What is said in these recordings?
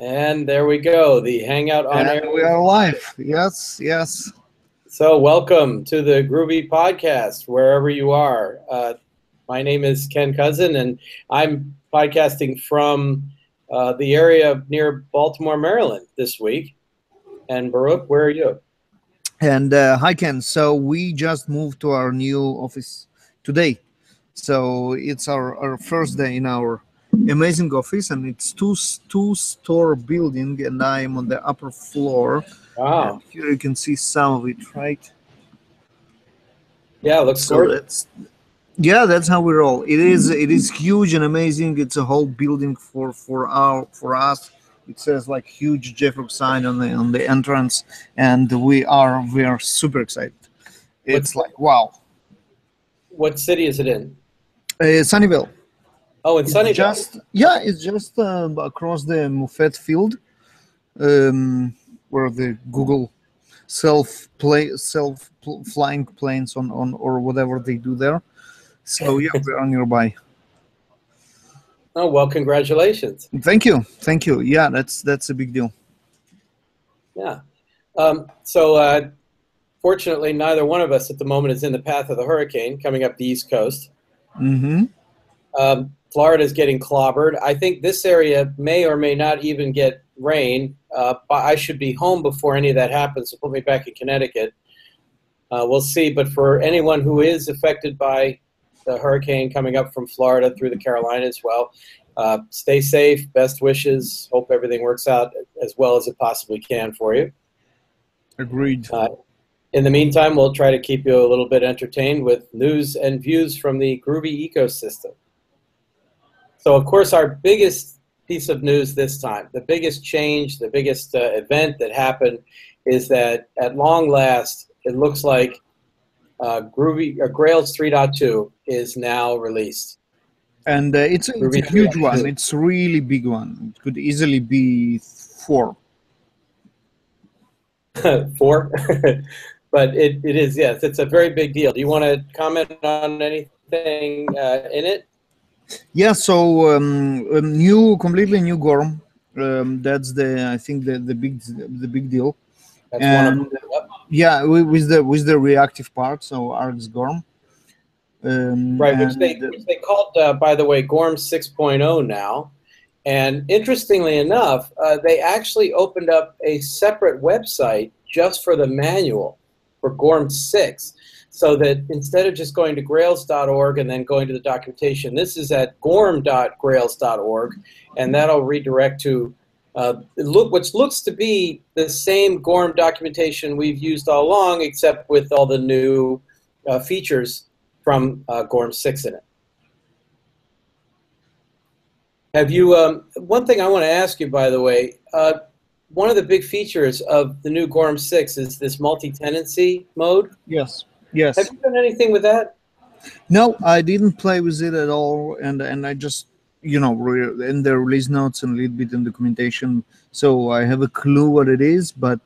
And there we go, the Hangout on And air. we are live. Yes, yes. So, welcome to the Groovy Podcast, wherever you are. Uh, my name is Ken Kousen, and I'm podcasting from uh, the area near Baltimore, Maryland this week. And Baruch, where are you? And uh, hi, Ken. So we just moved to our new office today. So it's our, our first day in our amazing office, and it's two two store building, and I am on the upper floor. Wow. And here you can see some of it, right? Yeah, looks So gorgeous. yeah, that's how we roll. It is it is huge and amazing. It's a whole building for for our for us. It says like huge JFrog sign on the on the entrance, and we are we are super excited. It's like wow, What city is it in? uh, Sunnyvale. Oh, It's Sunny just yeah, it's just uh, across the Moffett Field, um, where the Google self play self pl- flying planes on on or whatever they do there. So yeah, we are nearby. Oh, well, congratulations. Thank you, thank you. Yeah, that's that's a big deal. Yeah. Um, so, uh, fortunately, neither one of us at the moment is in the path of the hurricane coming up the East Coast. hmm Um, Florida is getting clobbered. I think this area may or may not even get rain. Uh, but I should be home before any of that happens. So put me back in Connecticut. Uh, we'll see. But for anyone who is affected by the hurricane coming up from Florida through the Carolinas, well, uh, stay safe. Best wishes. Hope everything works out as well as it possibly can for you. Agreed. Uh, in the meantime, we'll try to keep you a little bit entertained with news and views from the Groovy ecosystem. So, of course, our biggest piece of news this time, the biggest change, the biggest uh, event that happened is that at long last, it looks like uh, Groovy uh, Grails 3.2 is now released. And uh, it's, it's a huge three. one. It's a really big one. It could easily be four. Four, but it, it is yes, it's a very big deal. Do you want to comment on anything uh, in it? Yeah. So um, a new, completely new Gorm. Um, that's the I think the the big the big deal. That's one of And- them. Yeah, with the with the reactive part. So RX Gorm. Um, Right, which they, the- which they called, uh, by the way, Gorm 6.0 now. And interestingly enough, uh, they actually opened up a separate website just for the manual for Gorm 6. So that instead of just going to grails.org and then going to the documentation, this is at gorm.grails.org, and that'll redirect to uh, look, which looks to be the same Gorm documentation we've used all along, except with all the new uh, features from uh, Gorm 6 in it. Have you, um, one thing I want to ask you, by the way, uh, one of the big features of the new Gorm 6 is this multi-tenancy mode. yes, yes. Have you done anything with that? No, I didn't play with it at all, and and I just you know re- in the release notes and a little bit in documentation, so I have a clue what it is, but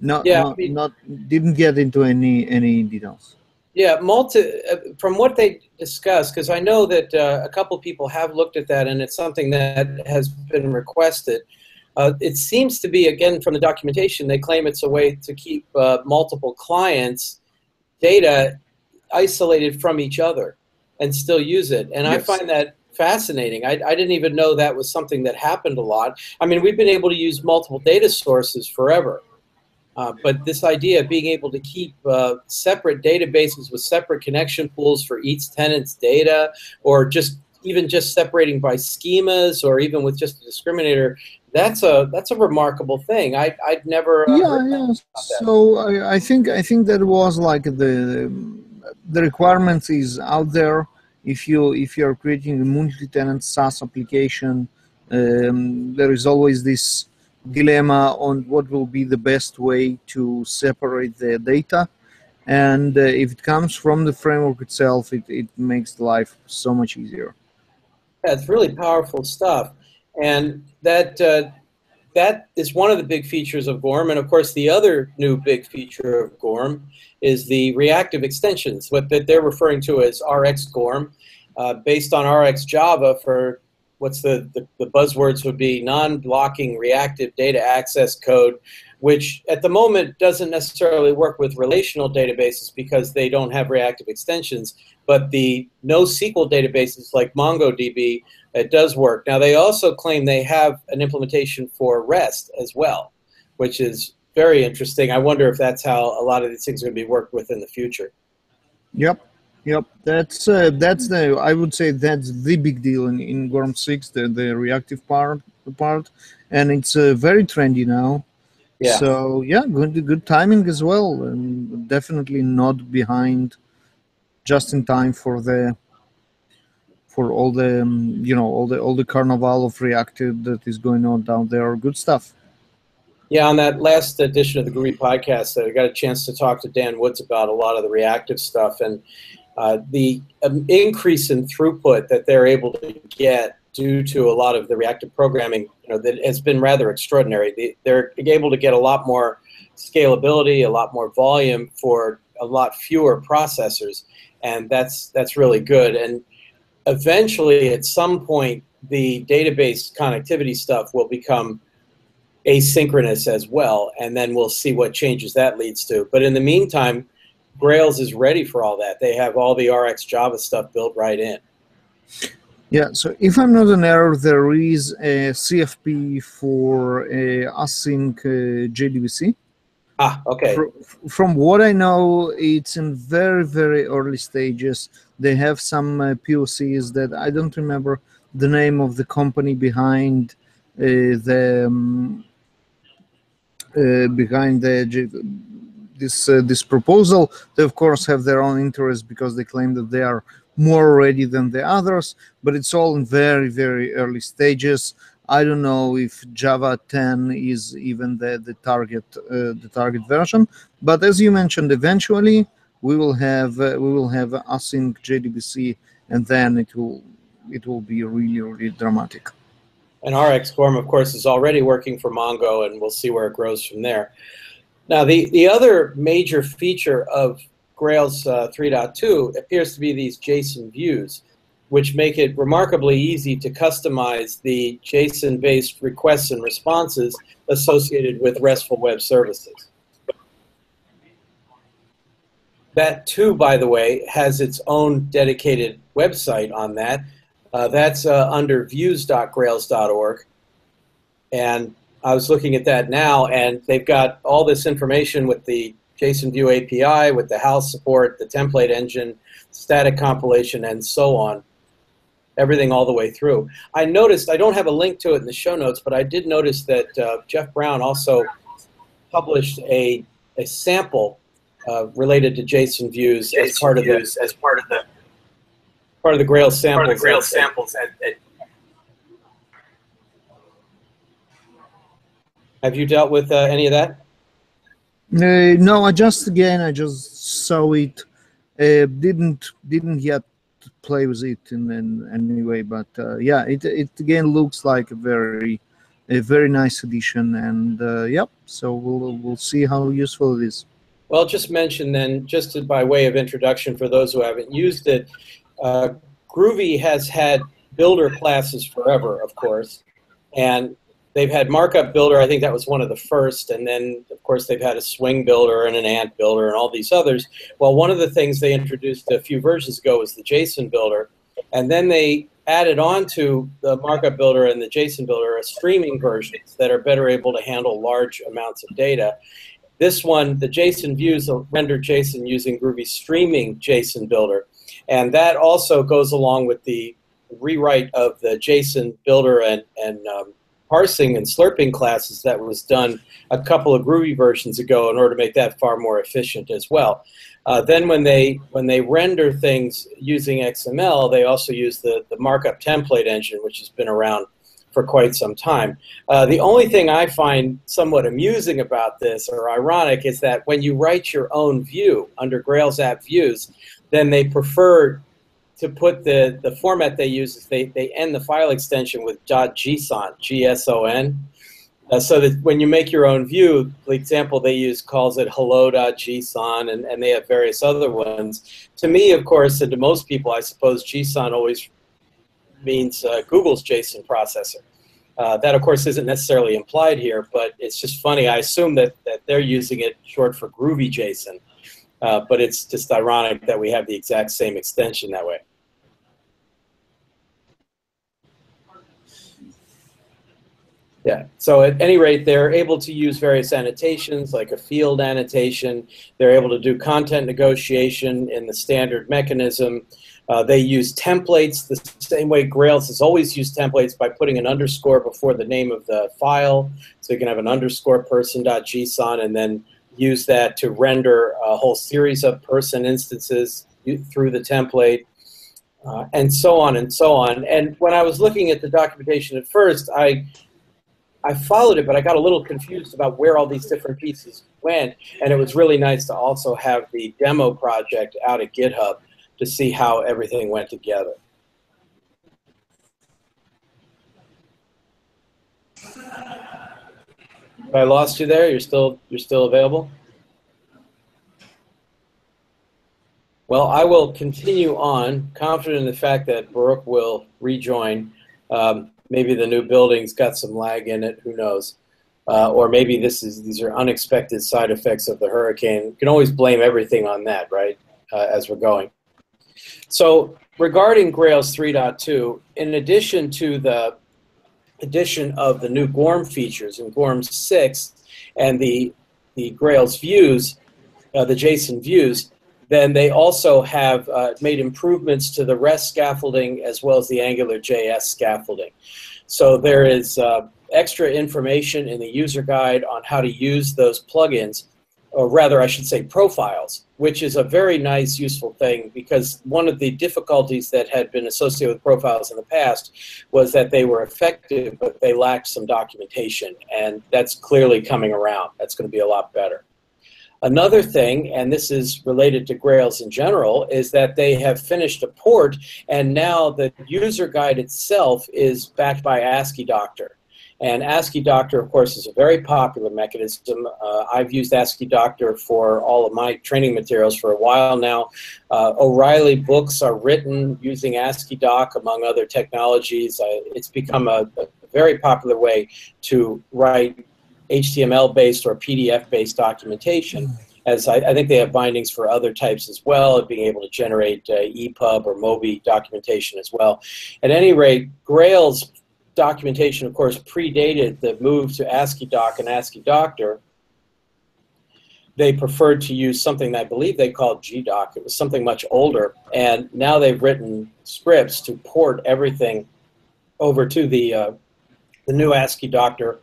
not Yeah, I not, mean- not didn't get into any any details. Yeah, multi, uh, from what they discussed, because I know that uh, a couple people have looked at that and it's something that has been requested. Uh, it seems to be, again, from the documentation, they claim it's a way to keep uh, multiple clients' data isolated from each other and still use it. And I find that fascinating. I, I didn't even know that was something that happened a lot. I mean, we've been able to use multiple data sources forever. Uh, but this idea of being able to keep uh, separate databases with separate connection pools for each tenant's data, or just even just separating by schemas, or even with just a discriminator, that's a that's a remarkable thing. I I'd never uh, yeah, yeah. So I, I think I think that was like the the requirement is out there. If you if you are creating a multi-tenant SaaS application, um, there is always this dilemma on what will be the best way to separate the data. And uh, if it comes from the framework itself, it, it makes life so much easier. That's really powerful stuff, and that uh, that is one of the big features of Gorm. And of course, the other new big feature of Gorm is the reactive extensions, what that they're referring to as RX Gorm, uh, based on RX Java for what's the, the, the buzzwords would be non-blocking reactive data access code, which at the moment doesn't necessarily work with relational databases because they don't have reactive extensions, but the NoSQL databases like MongoDB, it does work. Now they also claim they have an implementation for REST as well, which is very interesting. I wonder if that's how a lot of these things are going to be worked with in the future. Yep, yep. That's uh, that's the I would say that's the big deal in, in Gorm six, the the reactive part part, and it's uh, very trendy now. Yeah. So yeah, good good timing as well, and definitely not behind, just in time for the for all the um, you know all the all the carnival of reactive that is going on down there. Good stuff. Yeah, on that last edition of the Groovy podcast, I got a chance to talk to Dan Woods about a lot of the reactive stuff and uh, the um, increase in throughput that they're able to get due to a lot of the reactive programming, you know, that has been rather extraordinary. They're able to get a lot more scalability, a lot more volume for a lot fewer processors, and that's that's really good. And eventually, at some point, the database connectivity stuff will become asynchronous as well, and then we'll see what changes that leads to. But in the meantime, Grails is ready for all that. They have all the RX Java stuff built right in. Yeah, so if I'm not an error, there is a CFP for a async uh, JDBC. Ah, okay. From, from, what I know, it's in very, very early stages. They have some uh, POCs that I don't remember the name of the company behind uh, the um, uh, behind the, this uh, this proposal. They of course have their own interest because they claim that they are more ready than the others, but it's all in very very early stages. I don't know if Java 10 is even the the target uh, the target version, but as you mentioned, eventually we will have uh, we will have async JDBC, and then it will it will be really really dramatic. And RX Gorm, of course, is already working for Mongo, and we'll see where it grows from there. Now, the, the other major feature of Grails uh, 3.2 appears to be these JSON views, which make it remarkably easy to customize the JSON-based requests and responses associated with RESTful web services. That too, by the way, has its own dedicated website on that, uh, that's uh, under views.grails.org. And I was looking at that now, and they've got all this information with the JSON View API, with the HAL support, the template engine, static compilation, and so on. Everything all the way through. I noticed, I don't have a link to it in the show notes, but I did notice that uh, Jeff Brown also published a, a sample uh, related to JSON views JSON as part of the as part of the part of the Grail samples. Part of the Grail samples. At, at, have you dealt with uh, any of that? Uh, no, I just again I just saw it. Uh, didn't didn't yet play with it in, in any way, but uh, yeah, it it again looks like a very a very nice addition, and uh, yep. So we'll we'll see how useful it is. Well, just mention then, just to, by way of introduction for those who haven't used it, uh, Groovy has had builder classes forever, of course, and they've had markup builder. I think that was one of the first, and then of course they've had a swing builder and an ant builder and all these others. Well, one of the things they introduced a few versions ago was the JSON builder, and then they added on to the markup builder and the JSON builder a streaming versions that are better able to handle large amounts of data. This one, the JSON views render JSON using Groovy streaming JSON builder. And that also goes along with the rewrite of the JSON builder and, and um, parsing and slurping classes that was done a couple of Groovy versions ago in order to make that far more efficient as well. Uh, then when they when they render things using XML, they also use the, the markup template engine, which has been around for quite some time. Uh, the only thing I find somewhat amusing about this, or ironic, is that when you write your own view under Grails app views, then they prefer to put the, the format they use is they, they end the file extension with .gson, G-S-O-N. Uh, so that when you make your own view, the example they use calls it hello.gson, and, and they have various other ones. To me, of course, and to most people, I suppose GSON always means uh, Google's JSON processor. Uh, that, of course, isn't necessarily implied here, but it's just funny. I assume that, that they're using it short for Groovy JSON, uh, but it's just ironic that we have the exact same extension that way. Yeah, so at any rate, they're able to use various annotations like a field annotation. They're able to do content negotiation in the standard mechanism. Uh, they use templates the same way Grails has always used templates by putting an underscore before the name of the file. So you can have an underscore person.json and then use that to render a whole series of person instances through the template. Uh, and so on and so on. And when I was looking at the documentation at first, I I followed it, but I got a little confused about where all these different pieces went. And it was really nice to also have the demo project out at GitHub to see how everything went together. I lost you there. You're still you're still available. Well, I will continue on, confident in the fact that Baruch will rejoin. Um, maybe the new building's got some lag in it. Who knows? Uh, or maybe this is these are unexpected side effects of the hurricane. You can always blame everything on that, right? Uh, as we're going. So regarding Grails 3.2, in addition to the addition of the new GORM features in GORM 6 and the the Grails views, uh, the JSON views, then they also have uh, made improvements to the REST scaffolding as well as the Angular JS scaffolding. So there is uh, extra information in the user guide on how to use those plugins, or rather, I should say, profiles, which is a very nice, useful thing because one of the difficulties that had been associated with profiles in the past was that they were effective, but they lacked some documentation, and that's clearly coming around. That's going to be a lot better. Another thing, and this is related to Grails in general, is that they have finished a port, and now the user guide itself is backed by Asciidoctor. And Asciidoctor, of course, is a very popular mechanism. Uh, I've used Asciidoctor for all of my training materials for a while now. Uh, O'Reilly books are written using AsciiDoc, among other technologies. Uh, it's become a, a very popular way to write HTML-based or PDF-based documentation. As I, I, think they have bindings for other types as well, of being able to generate uh, EPUB or MOBI documentation as well. At any rate, Grail's documentation, of course, predated the move to AsciiDoc and Asciidoctor. They preferred to use something I believe they called GDoc. It was something much older, and now they've written scripts to port everything over to the uh, the new Asciidoctor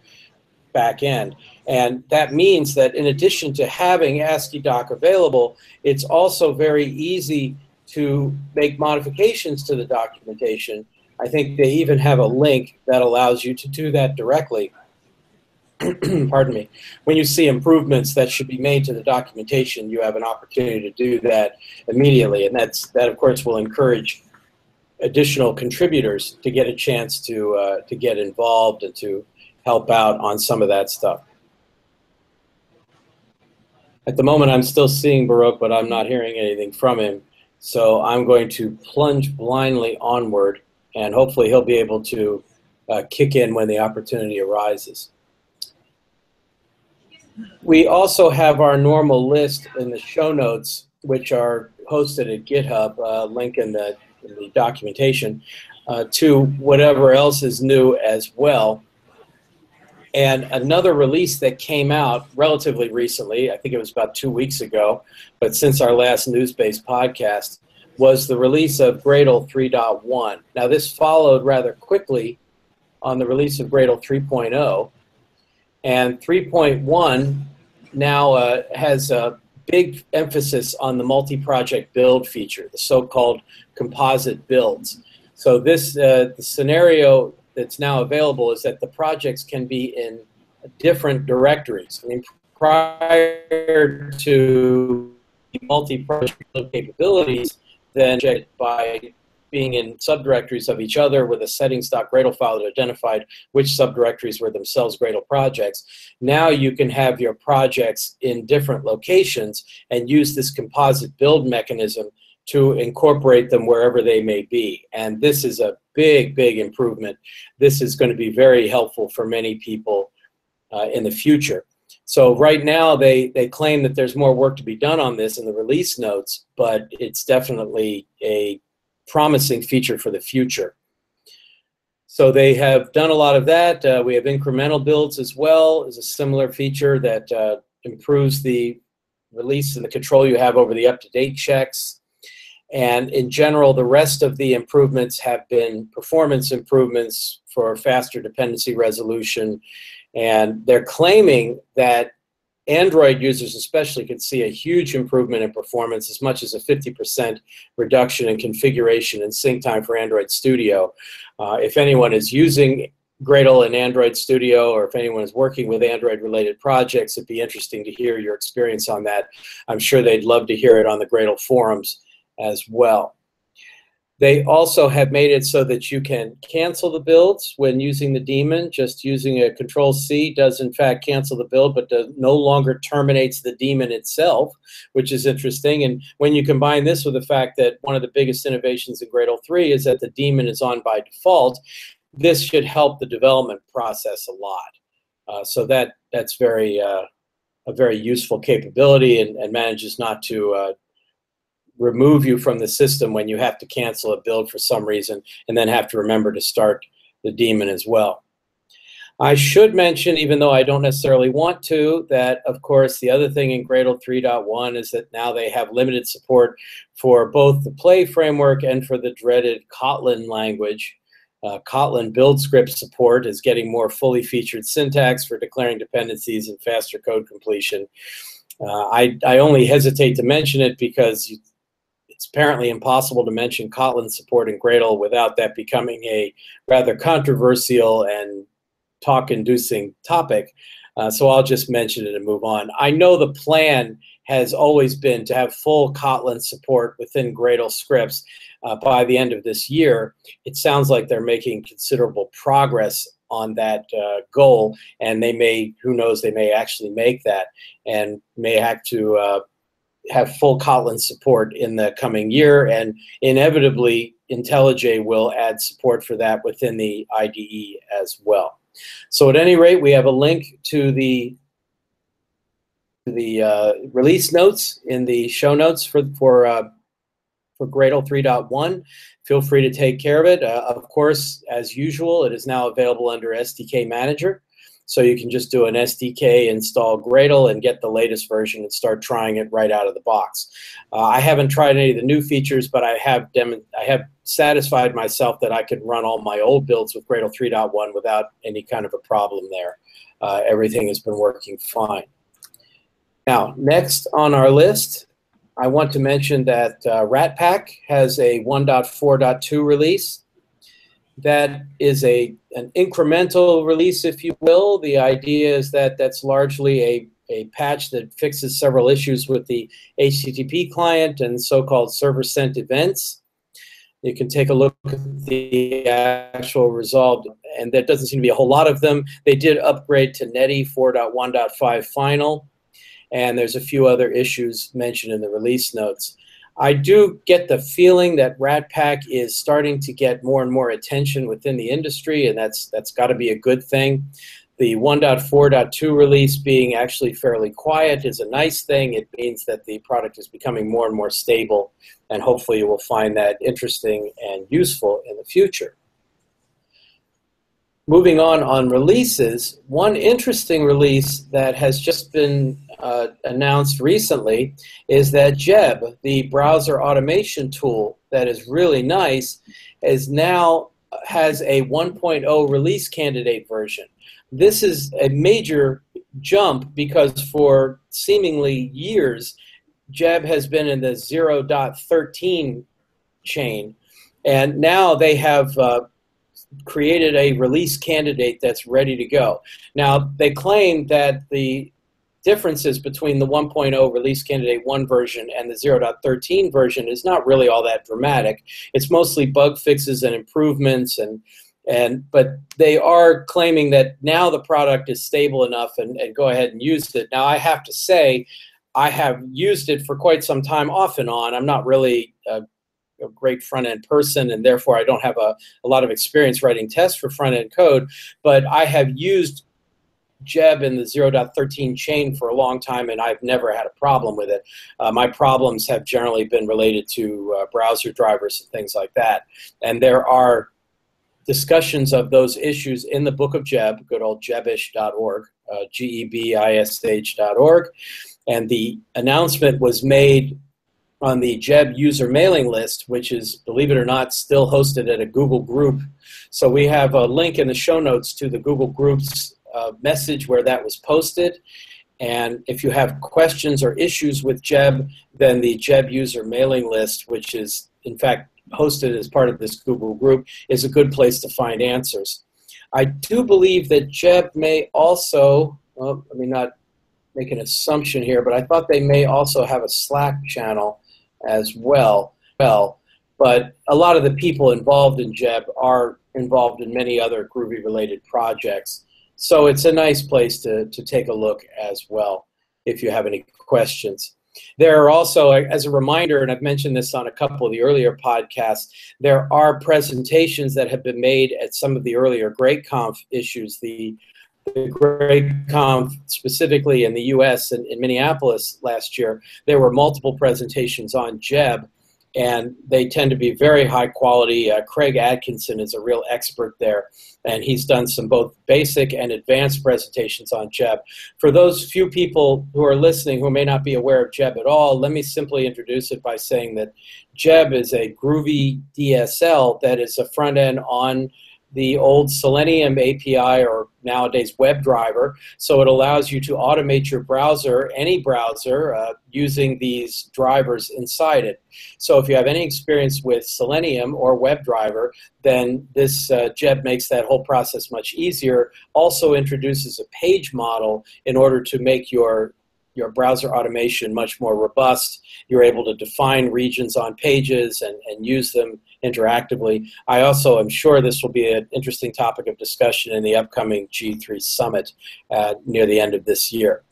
back end. And that means that in addition to having AsciiDoc available, it's also very easy to make modifications to the documentation. I think they even have a link that allows you to do that directly. Pardon me. When you see improvements that should be made to the documentation, you have an opportunity to do that immediately. And that's, that, of course, will encourage additional contributors to get a chance to, uh, to get involved and to help out on some of that stuff. At the moment, I'm still seeing Baruch, but I'm not hearing anything from him. So I'm going to plunge blindly onward, and hopefully he'll be able to uh, kick in when the opportunity arises. We also have our normal list in the show notes, which are hosted at GitHub, uh, link in the, in the documentation, uh, to whatever else is new as well. And another release that came out relatively recently, I think it was about two weeks ago, but since our last news based podcast, was the release of Gradle 3.1. Now, this followed rather quickly on the release of Gradle 3.0. And 3.1 now uh, has a big emphasis on the multi project build feature, the so called composite builds. So, this uh, the scenario that's now available is that the projects can be in different directories. I mean, prior to the multi-project capabilities, then by being in subdirectories of each other with a settings.gradle file that identified which subdirectories were themselves Gradle projects. Now you can have your projects in different locations and use this composite build mechanism to incorporate them wherever they may be. And this is a big, big improvement. This is going to be very helpful for many people uh, in the future. So right now they, they claim that there's more work to be done on this in the release notes, but it's definitely a promising feature for the future. So they have done a lot of that. Uh, we have incremental builds as well as a similar feature that uh, improves the release and the control you have over the up-to-date checks. And in general, the rest of the improvements have been performance improvements for faster dependency resolution. And they're claiming that Android users especially could see a huge improvement in performance, as much as a 50% reduction in configuration and sync time for Android Studio. Uh, if anyone is using Gradle and Android Studio, or if anyone is working with Android-related projects, it'd be interesting to hear your experience on that. I'm sure they'd love to hear it on the Gradle forums as well. They also have made it so that you can cancel the builds when using the daemon. Just using a Control C does in fact cancel the build, but does, no longer terminates the daemon itself, which is interesting. And when you combine this with the fact that one of the biggest innovations in Gradle 3 is that the daemon is on by default, this should help the development process a lot. Uh, so that that's very uh, a very useful capability and, and manages not to uh, remove you from the system when you have to cancel a build for some reason and then have to remember to start the daemon as well. I should mention, even though I don't necessarily want to, that of course the other thing in Gradle 3.1 is that now they have limited support for both the Play framework and for the dreaded Kotlin language. Uh, Kotlin build script support is getting more fully featured syntax for declaring dependencies and faster code completion. Uh, I, I only hesitate to mention it because it's apparently impossible to mention Kotlin support in Gradle without that becoming a rather controversial and talk-inducing topic. Uh, so I'll just mention it and move on. I know the plan has always been to have full Kotlin support within Gradle scripts uh, by the end of this year. It sounds like they're making considerable progress on that uh, goal, and they may, who knows, they may actually make that and may have to uh, have full Kotlin support in the coming year, and inevitably IntelliJ will add support for that within the IDE as well. So at any rate, we have a link to the the uh, release notes in the show notes for for uh, for Gradle 3.1. Feel free to take care of it. Uh, of course, as usual, it is now available under SDK Manager. So you can just do an SDK install Gradle and get the latest version and start trying it right out of the box. Uh, I haven't tried any of the new features, but I have I have satisfied myself that I could run all my old builds with Gradle 3.1 without any kind of a problem there. Uh, everything has been working fine. Now, next on our list, I want to mention that uh, Ratpack has a 1.4.2 release that is a an incremental release, if you will. The idea is that that's largely a, a patch that fixes several issues with the HTTP client and so-called server-sent events. You can take a look at the actual resolved, and there doesn't seem to be a whole lot of them. They did upgrade to Netty 4.1.5 final, and there's a few other issues mentioned in the release notes. I do get the feeling that Ratpack is starting to get more and more attention within the industry, and that's that's got to be a good thing. The 1.4.2 release being actually fairly quiet is a nice thing. It means that the product is becoming more and more stable, and hopefully you will find that interesting and useful in the future. Moving on on releases, one interesting release that has just been uh, announced recently is that Geb, the browser automation tool that is really nice, is now has a 1.0 release candidate version. This is a major jump because for seemingly years, Geb has been in the 0.13 chain, and now they have uh, created a release candidate that's ready to go. Now, they claim that the differences between the 1.0 release candidate 1 version and the 0.13 version is not really all that dramatic. It's mostly bug fixes and improvements and and but they are claiming that now the product is stable enough and, and go ahead and use it. Now I have to say I have used it for quite some time off and on. I'm not really a, a great front end person, and therefore I don't have a, a lot of experience writing tests for front end code, but I have used Geb in the 0.13 chain for a long time, and I've never had a problem with it. Uh, my problems have generally been related to uh, browser drivers and things like that. And there are discussions of those issues in the book of Geb, good old gebish.org, uh, G-E-B-I-S-H.org. And the announcement was made on the Geb user mailing list, which is, believe it or not, still hosted at a Google group. So we have a link in the show notes to the Google Groups uh, message where that was posted. And if you have questions or issues with Geb, then the Geb user mailing list, which is in fact hosted as part of this Google group, is a good place to find answers. I do believe that Geb may also, well, let me not make an assumption here, but I thought they may also have a Slack channel as well. Well, but a lot of the people involved in Geb are involved in many other Groovy related projects. So it's a nice place to, to take a look as well if you have any questions. There are also, as a reminder, and I've mentioned this on a couple of the earlier podcasts, there are presentations that have been made at some of the earlier GR8Conf issues. The, the GR8Conf, specifically in the US and in Minneapolis last year, there were multiple presentations on Geb and they tend to be very high quality. Uh, Craig Atkinson is a real expert there, and he's done some both basic and advanced presentations on Geb. For those few people who are listening who may not be aware of Geb at all, let me simply introduce it by saying that Geb is a groovy DSL that is a front end on the old Selenium API or nowadays WebDriver. So it allows you to automate your browser, any browser, uh, using these drivers inside it. So if you have any experience with Selenium or WebDriver, then this uh, Geb makes that whole process much easier. Also introduces a page model in order to make your your browser automation much more robust. You're able to define regions on pages and, and use them interactively. I also am sure this will be an interesting topic of discussion in the upcoming G3 summit uh, near the end of this year.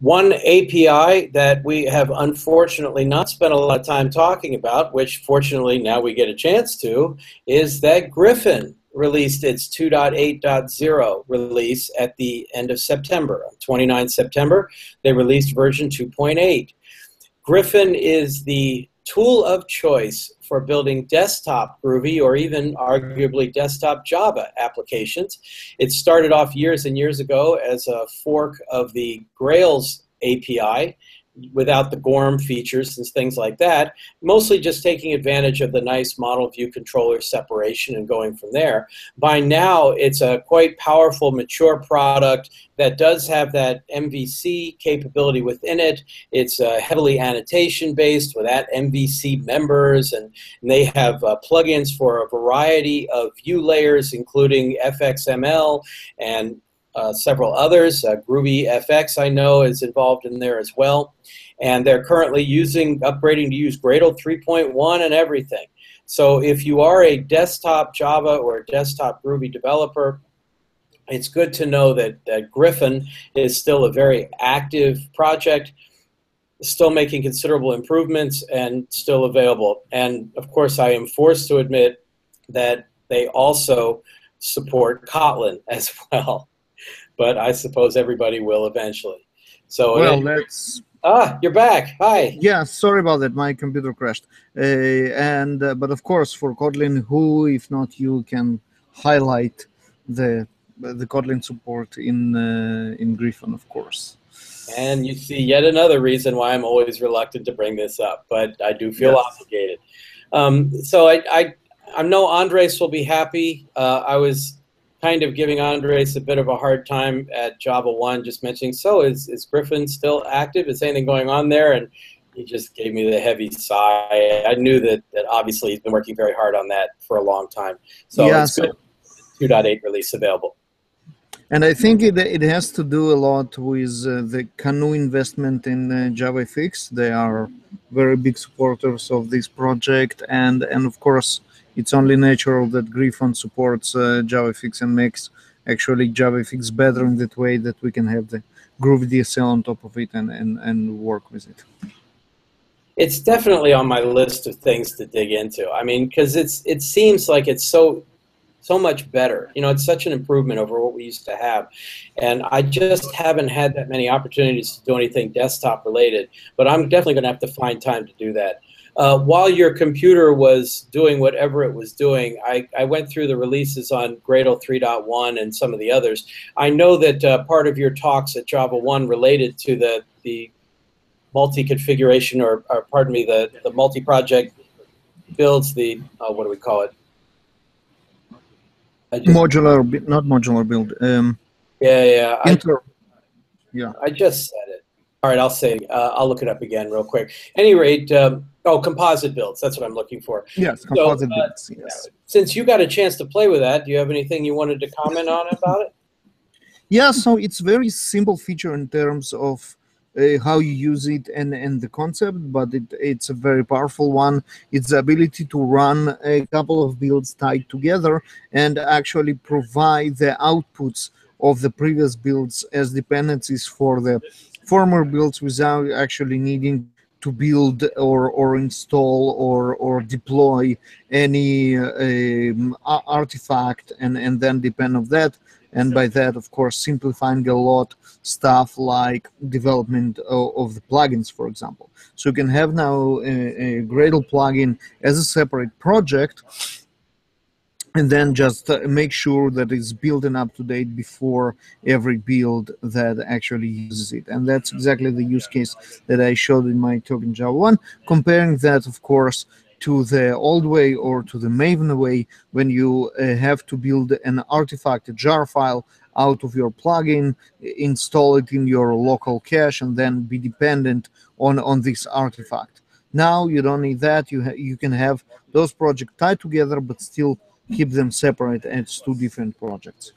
One API that we have unfortunately not spent a lot of time talking about, which fortunately now we get a chance to, is that Griffon released its 2.8.0 release at the end of September. 29 September, they released version 2.8. Griffon is the tool of choice for building desktop Groovy or even arguably desktop Java applications. It started off years and years ago as a fork of the Grails API without the GORM features and things like that, mostly just taking advantage of the nice model view controller separation and going from there. By now, it's a quite powerful, mature product that does have that MVC capability within it. It's uh, heavily annotation based with that MVC members, and, and they have uh, plugins for a variety of view layers, including FXML and uh, several others. Uh, Groovy FX, I know, is involved in there as well. And they're currently using, upgrading to use Gradle 3.1 and everything. So if you are a desktop Java or a desktop Groovy developer, it's good to know that, that Griffon is still a very active project, still making considerable improvements, and still available. And of course, I am forced to admit that they also support Kotlin as well but I suppose everybody will eventually. So well, let's. Ah, you're back. Hi. Yeah, sorry about that. My computer crashed. Uh, and uh, but of course, for Kotlin, who if not you can highlight the the Kotlin support in uh, in Griffon, of course. And you see yet another reason why I'm always reluctant to bring this up, but I do feel yes. obligated. Um, so I, I I know Andres will be happy. Uh, I was kind of giving Andres a bit of a hard time at JavaOne, just mentioning, so is, is Griffon still active? Is anything going on there? And he just gave me the heavy sigh. I knew that, that obviously he's been working very hard on that for a long time. So yeah, it's so, good. 2.8 release available. And I think it, it has to do a lot with uh, the Canoo investment in uh, JavaFX. They are very big supporters of this project. And, and of course, it's only natural that Griffon supports uh, JavaFX and makes actually JavaFX better in that way that we can have the Groovy DSL on top of it and, and, and work with it. It's definitely on my list of things to dig into. I mean, because it's it seems like it's so so much better. You know, it's such an improvement over what we used to have. And I just haven't had that many opportunities to do anything desktop related, but I'm definitely going to have to find time to do that. Uh, while your computer was doing whatever it was doing, I, I went through the releases on Gradle 3.1 and some of the others. I know that uh, part of your talks at JavaOne related to the, the multi-configuration or, or, pardon me, the, the multi-project builds, the, uh, what do we call it? modular, not modular build. Um, yeah, yeah. Inter, I, yeah. I just said. All right, I'll say. Uh, I'll look it up again real quick. Any rate, um, oh, composite builds. That's what I'm looking for. Yes, composite so, uh, builds. Yes. Since you got a chance to play with that, do you have anything you wanted to comment on about it? Yeah, so it's very simple feature in terms of uh, how you use it and, and the concept, but it, it's a very powerful one. It's the ability to run a couple of builds tied together and actually provide the outputs of the previous builds as dependencies for the former builds without actually needing to build or, or install or, or deploy any um, artifact and, and then depend on that. And by that of course simplifying a lot stuff like development of, of the plugins for example. So you can have now a, a gradle plugin as a separate project and then just uh, make sure that it's built and up to date before every build that actually uses it. And that's exactly the use case that I showed in my talk in JavaOne, comparing that, of course, to the old way or to the Maven way when you uh, have to build an artifact, a jar file out of your plugin, install it in your local cache, and then be dependent on, on this artifact. Now you don't need that. You you can have those projects tied together, but still keep them separate as two different projects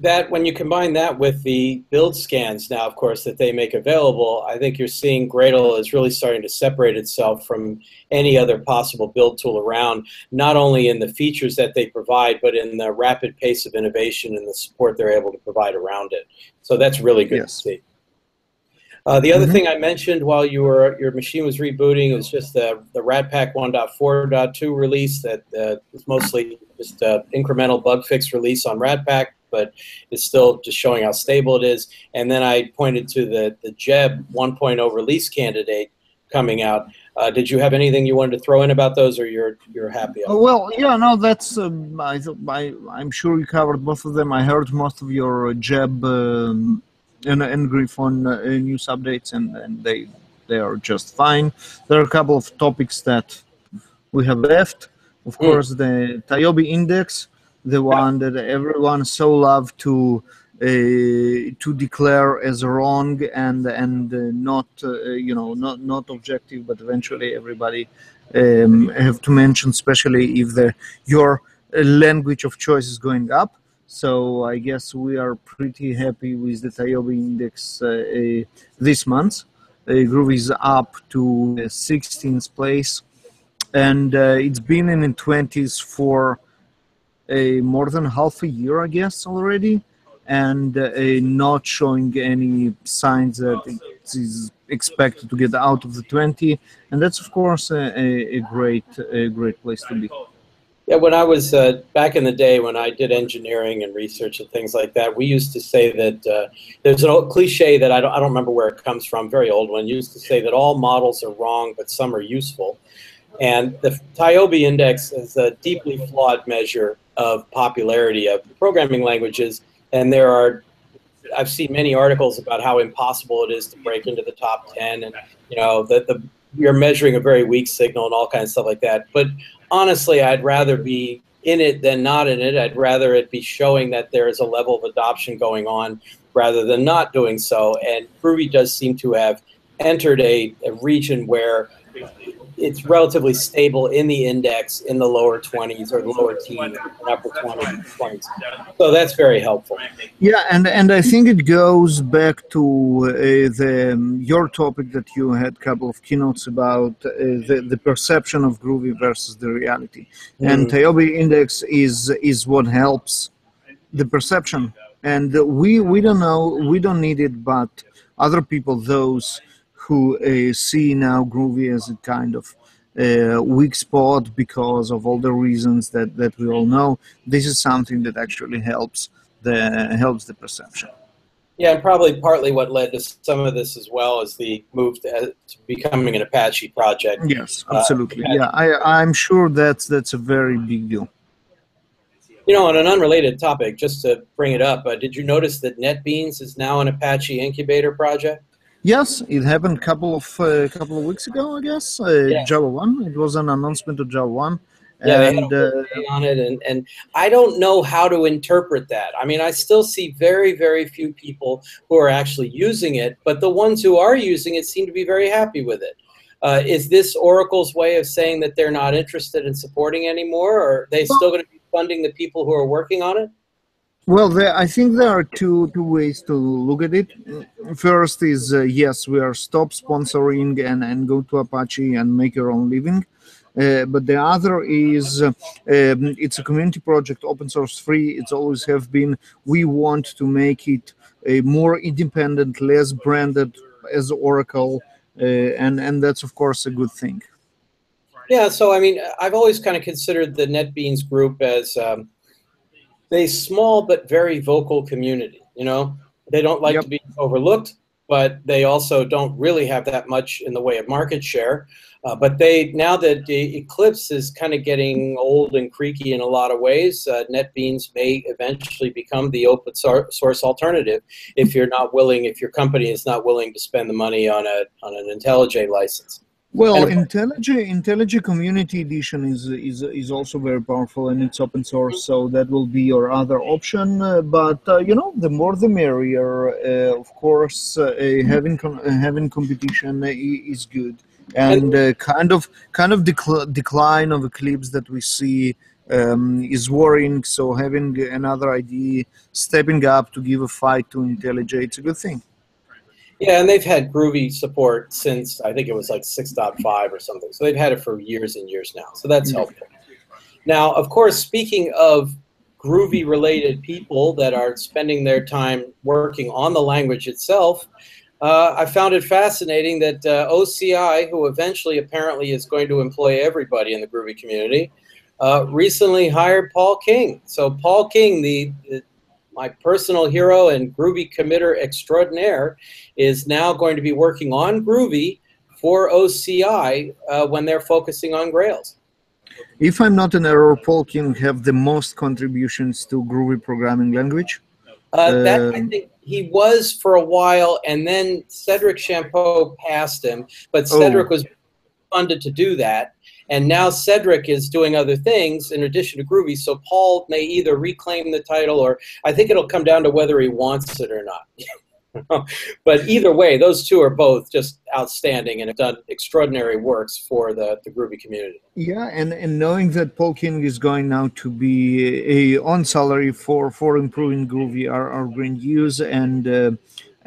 that when you combine that with the build scans now, of course, that they make available, I think you're seeing Gradle is really starting to separate itself from any other possible build tool around, not only in the features that they provide, but in the rapid pace of innovation and the support they're able to provide around it. So that's really good yes. to see. Uh, the other mm-hmm. thing I mentioned while you were your machine was rebooting was just the the Ratpack 1.4.2 release that uh, is mostly just an incremental bug fix release on Ratpack but it's still just showing how stable it is. And then I pointed to the, the Geb 1.0 release candidate coming out. Uh, did you have anything you wanted to throw in about those, or you're you're happy? Uh, well, yeah, no, that's um, I, I I'm sure you covered both of them. I heard most of your Geb um, and, and Griffon uh, news updates, and, and they they are just fine. There are a couple of topics that we have left. Of course, the TIOBE index the one that everyone so loved to uh, to declare as wrong and and uh, not uh, you know not not objective, but eventually everybody um, have to mention, especially if the your language of choice is going up. So I guess we are pretty happy with the TIOBE index uh, uh, this month. Uh, Groovy is up to 16th place, and it's been in the 20s for a more than half a year, I guess, already, and uh, not showing any signs that it is expected to get out of the 20. And that's, of course, a, a great, a great place to be. Yeah, when I was uh, back in the day when I did engineering and research and things like that, we used to say that uh, there's an old cliche that I don't, I don't remember where it comes from, very old one, used to say that all models are wrong, but some are useful. And the TIOBE index is a deeply flawed measure of popularity of programming languages. And there are, I've seen many articles about how impossible it is to break into the top 10 and, you know, that the, you're measuring a very weak signal and all kinds of stuff like that. But honestly, I'd rather be in it than not in it. I'd rather it be showing that there is a level of adoption going on rather than not doing so. And Groovy does seem to have entered a, a region where it's relatively stable in the index in the lower 20s or the lower teens, upper 20s, 20s. So that's very helpful. Yeah, and and I think it goes back to uh, the um, your topic that you had a couple of keynotes about uh, the, the perception of Groovy versus the reality. Mm. And TIOBE index is is what helps the perception, and we we don't know, we don't need it, but other people, those who uh, see now Groovy as a kind of uh, weak spot because of all the reasons that, that we all know. This is something that actually helps the helps the perception. Yeah, and probably partly what led to some of this as well is the move to, uh, to becoming an Apache project. Yes, uh, absolutely. Uh, yeah, I, I'm sure that's that's a very big deal. You know, on an unrelated topic, just to bring it up, uh, did you notice that NetBeans is now an Apache incubator project? Yes, it happened a couple of uh, couple of weeks ago, I guess. Uh, yeah. JavaOne. It was an announcement of JavaOne. Yeah, and, uh, on it, and and I don't know how to interpret that. I mean, I still see very very few people who are actually using it, but the ones who are using it seem to be very happy with it. Uh, is this Oracle's way of saying that they're not interested in supporting anymore, or are they still going to be funding the people who are working on it? Well, there, I think there are two two ways to look at it. First is uh, yes, we are stop sponsoring and, and go to Apache and make your own living. Uh, but the other is uh, um, it's a community project, open source, free. It's always have been. We want to make it a more independent, less branded as Oracle, uh, and and that's of course a good thing. Yeah. So I mean, I've always kind of considered the NetBeans group as. Um, a small but very vocal community. You know, they don't like yep. to be overlooked, but they also don't really have that much in the way of market share. Uh, but they now that the Eclipse is kind of getting old and creaky in a lot of ways, uh, NetBeans may eventually become the open source alternative if you're not willing, if your company is not willing to spend the money on a on an IntelliJ license. Well, IntelliJ IntelliJ Community Edition is is is also very powerful and it's open source, so that will be your other option. Uh, but uh, you know, the more the merrier. Uh, of course, uh, having com- having competition is good, and uh, kind of kind of decl- decline of Eclipse that we see um, is worrying. So having another IDE stepping up to give a fight to IntelliJ, it's a good thing. Yeah, and they've had Groovy support since I think it was like 6.5 or something. So they've had it for years and years now. So that's mm-hmm. helpful. Now, of course, speaking of Groovy related people that are spending their time working on the language itself, uh, I found it fascinating that uh, OCI, who eventually apparently is going to employ everybody in the Groovy community, uh, recently hired Paul King. So Paul King, the, the my personal hero and Groovy committer extraordinaire, is now going to be working on Groovy for OCI uh, when they're focusing on Grails. If I'm not an error, Paul King have the most contributions to Groovy programming language. Uh, that I um, think he was for a while, and then Cedric Champeau passed him. But Cedric oh. was funded to do that, and now Cedric is doing other things in addition to Groovy. So Paul may either reclaim the title, or I think it'll come down to whether he wants it or not. but either way, those two are both just outstanding and have done extraordinary works for the, the Groovy community. Yeah, and, and knowing that Paul King is going now to be a on salary for, for improving Groovy are, are great news. And uh,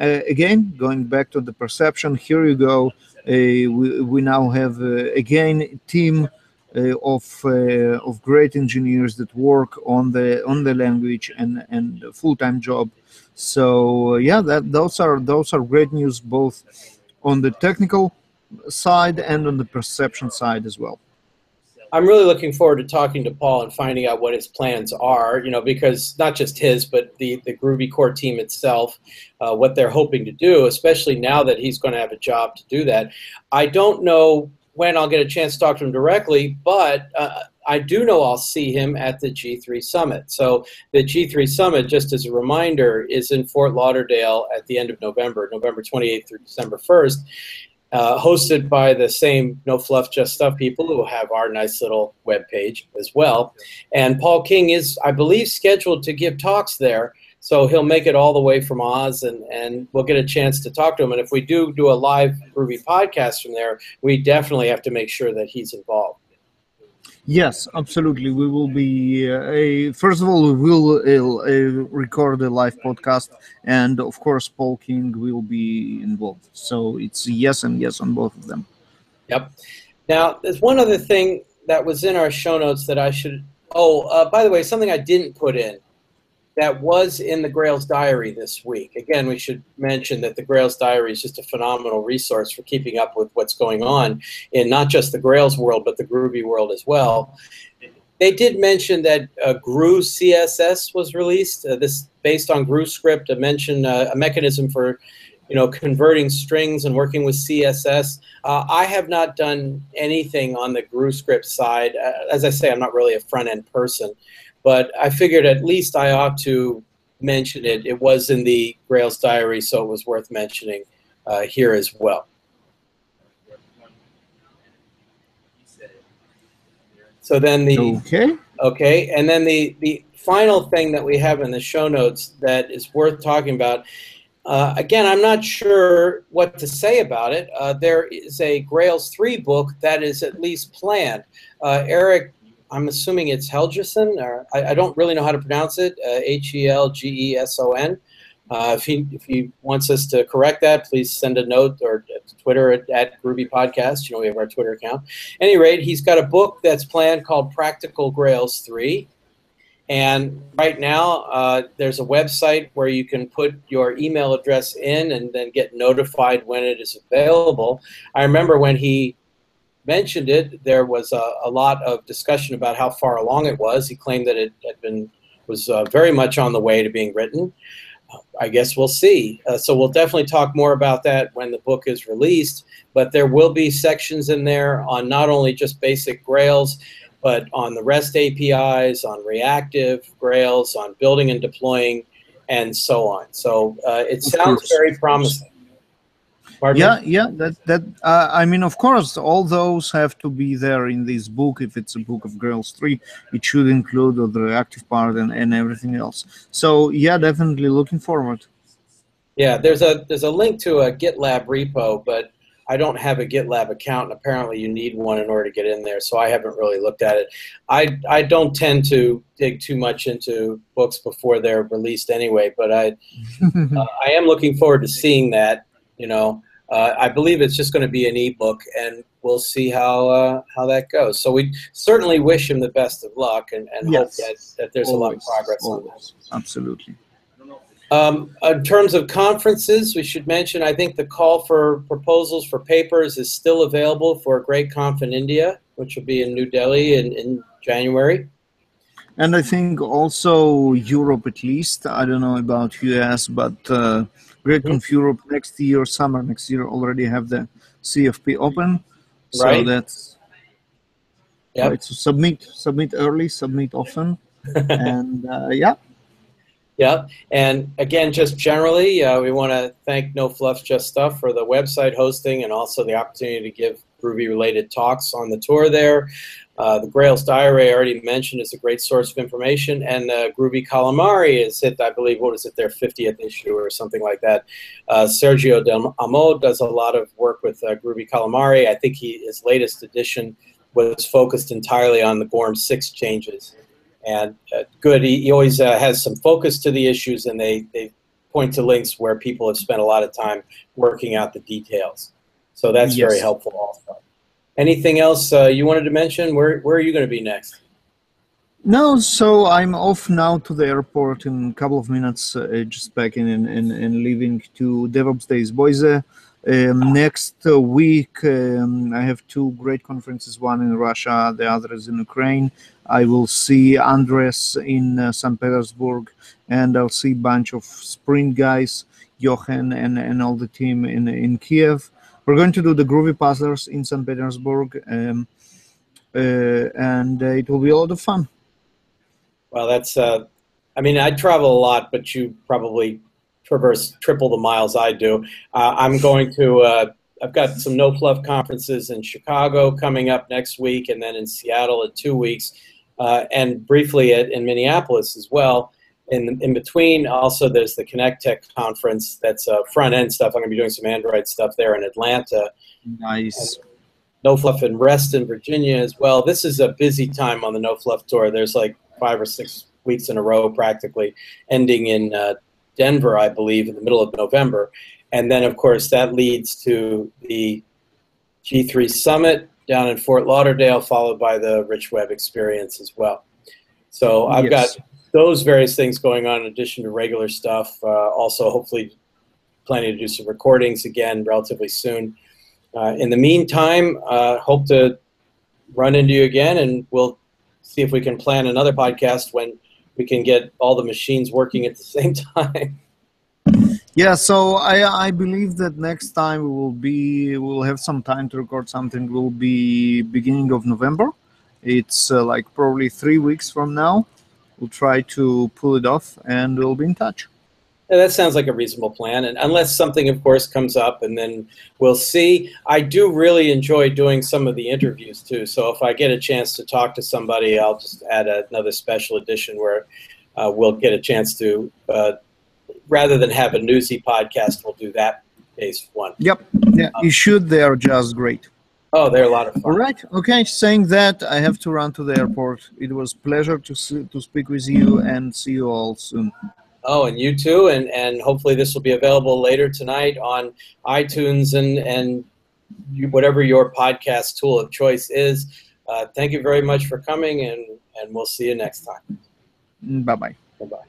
uh, again, going back to the perception, here you go. Uh, we, we now have uh, again a team uh, of of great engineers that work on the on the language and and full time job so yeah, that those are those are great news both on the technical side and on the perception side as well. I'm really looking forward to talking to Paul and finding out what his plans are, you know, because not just his, but the, the Groovy core team itself, uh, what they're hoping to do, especially now that he's going to have a job to do that. I don't know when I'll get a chance to talk to him directly, but uh, I do know I'll see him at the G3 Summit. So the G3 Summit, just as a reminder, is in Fort Lauderdale at the end of November, November 28th through December 1st, uh, hosted by the same No Fluff Just Stuff people who have our nice little web page as well. And Paul King is, I believe, scheduled to give talks there. So he'll make it all the way from Oz, and, and we'll get a chance to talk to him. And if we do do a live Groovy podcast from there, we definitely have to make sure that he's involved. Yes, absolutely. We will be. Uh, a, first of all, we will uh, record a live podcast, and of course, Paul King will be involved. So it's yes and yes on both of them. Yep. Now, there's one other thing that was in our show notes that I should. Oh, uh, by the way, something I didn't put in. That was in the Grails Diary this week. Again, we should mention that the Grails Diary is just a phenomenal resource for keeping up with what's going on in not just the Grails world, but the Groovy world as well. They did mention that uh, GrooCSS was released. Uh, this based on GrooScript, a mention uh, a mechanism for you know converting strings and working with CSS. Uh, I have not done anything on the GrooScript side. Uh, as I say, I'm not really a front end person, but I figured at least I ought to mention it. It was in the Grails diary, so it was worth mentioning uh, here as well. So then the okay, okay, and then the the final thing that we have in the show notes that is worth talking about. Uh, again, I'm not sure what to say about it. Uh, there is a Grails 3 book that is at least planned. Uh, Eric, I'm assuming it's Helgeson, or I, I, don't really know how to pronounce it, uh, H E L G E S O N. Uh, if he if he wants us to correct that, please send a note or Twitter at, at Groovy Podcast. You know we have our Twitter account. Any rate, he's got a book that's planned called Practical Grails Three, and right now uh, there's a website where you can put your email address in and then get notified when it is available. I remember when he mentioned it, there was a, a lot of discussion about how far along it was. He claimed that it had been was uh, very much on the way to being written. I guess we'll see. Uh, so we'll definitely talk more about that when the book is released. But there will be sections in there on not only just basic Grails, but on the REST APIs, on reactive Grails, on building and deploying, and so on. So uh, it sounds very promising. Pardon yeah, yeah. That that uh, I mean, of course, all those have to be there in this book. If it's a book of Grails three, it should include the reactive part and, and everything else. So yeah, definitely looking forward. Yeah, there's a there's a link to a GitLab repo, but I don't have a GitLab account, and apparently you need one in order to get in there. So I haven't really looked at it. I I don't tend to dig too much into books before they're released anyway, but I uh, I am looking forward to seeing that. You know, uh, I believe it's just going to be an ebook, and we'll see how uh, how that goes. So we certainly wish him the best of luck, and, and yes. hope that, that there's always, a lot of progress always. on this. Absolutely. Um, in terms of conferences, we should mention I think the call for proposals for papers is still available for a GR8Conf in India, which will be in New Delhi in, in January. And I think also Europe at least. I don't know about US, but uh, GR8Conf mm-hmm. Europe next year, summer next year, already have the CFP open. So right. that's yeah. Right, so submit, submit early, submit often, and uh, yeah. Yeah, and again, just generally, uh, we want to thank No Fluff Just Stuff for the website hosting and also the opportunity to give Groovy related talks on the tour there. Uh, the Grails Diary I already mentioned is a great source of information, and the Groovy Calamari is hit, I believe, what is it, their 50th issue or something like that. Uh, Sergio Del Amo does a lot of work with uh, Groovy Calamari. I think he, his latest edition was focused entirely on the Gorm 6 changes. And uh, good, he, he always uh, has some focus to the issues, and they, they point to links where people have spent a lot of time working out the details. So that's yes. very helpful also. Anything else uh, you wanted to mention? Where, where are you going to be next? No, so I'm off now to the airport in a couple of minutes, uh, just packing and, and, and leaving to DevOps Days Boise. Um, next uh, week, um, I have two great conferences, one in Russia, the other is in Ukraine. I will see Andres in uh, St. Petersburg, and I'll see a bunch of Sprint guys, Jochen and, and all the team in, in Kiev. We're going to do the Groovy Puzzlers in St. Petersburg, um, uh, and uh, it will be a lot of fun. Well, that's, uh, I mean, I travel a lot, but you probably traverse triple the miles I do. Uh, I'm going to, uh, I've got some No Fluff conferences in Chicago coming up next week, and then in Seattle in two weeks, uh, and briefly at, in Minneapolis as well in, in between, also there's the Connect Tech conference. That's uh, front end stuff. I'm going to be doing some Android stuff there in Atlanta. Nice. And no Fluff and Reston Virginia as well. This is a busy time on the No Fluff tour. There's like five or six weeks in a row practically, ending in uh, Denver, I believe, in the middle of November. And then, of course, that leads to the G3 Summit down in Fort Lauderdale, followed by the Rich Web Experience as well. So I've yes. got those various things going on in addition to regular stuff. Uh, also, hopefully, planning to do some recordings again relatively soon. Uh, in the meantime, uh, hope to run into you again, and we'll see if we can plan another podcast when we can get all the machines working at the same time. Yeah, so I I believe that next time we will be we'll have some time to record something. Will be beginning of November. It's uh, like probably three weeks from now. We'll try to pull it off, and we'll be in touch. Yeah, that sounds like a reasonable plan. And unless something, of course, comes up, and then we'll see. I do really enjoy doing some of the interviews too. So if I get a chance to talk to somebody, I'll just add another special edition where uh, we'll get a chance to, uh, rather than have a newsy podcast, we'll do that based one. Yep. Yeah, you should. They are just great. Oh, they're a lot of fun. All right. Okay. Saying that, I have to run to the airport. It was pleasure to see, to speak with you and see you all soon. Oh, and you too, and and hopefully this will be available later tonight on iTunes and and you, whatever your podcast tool of choice is. Uh, thank you very much for coming, and and we'll see you next time. Bye bye. Bye bye.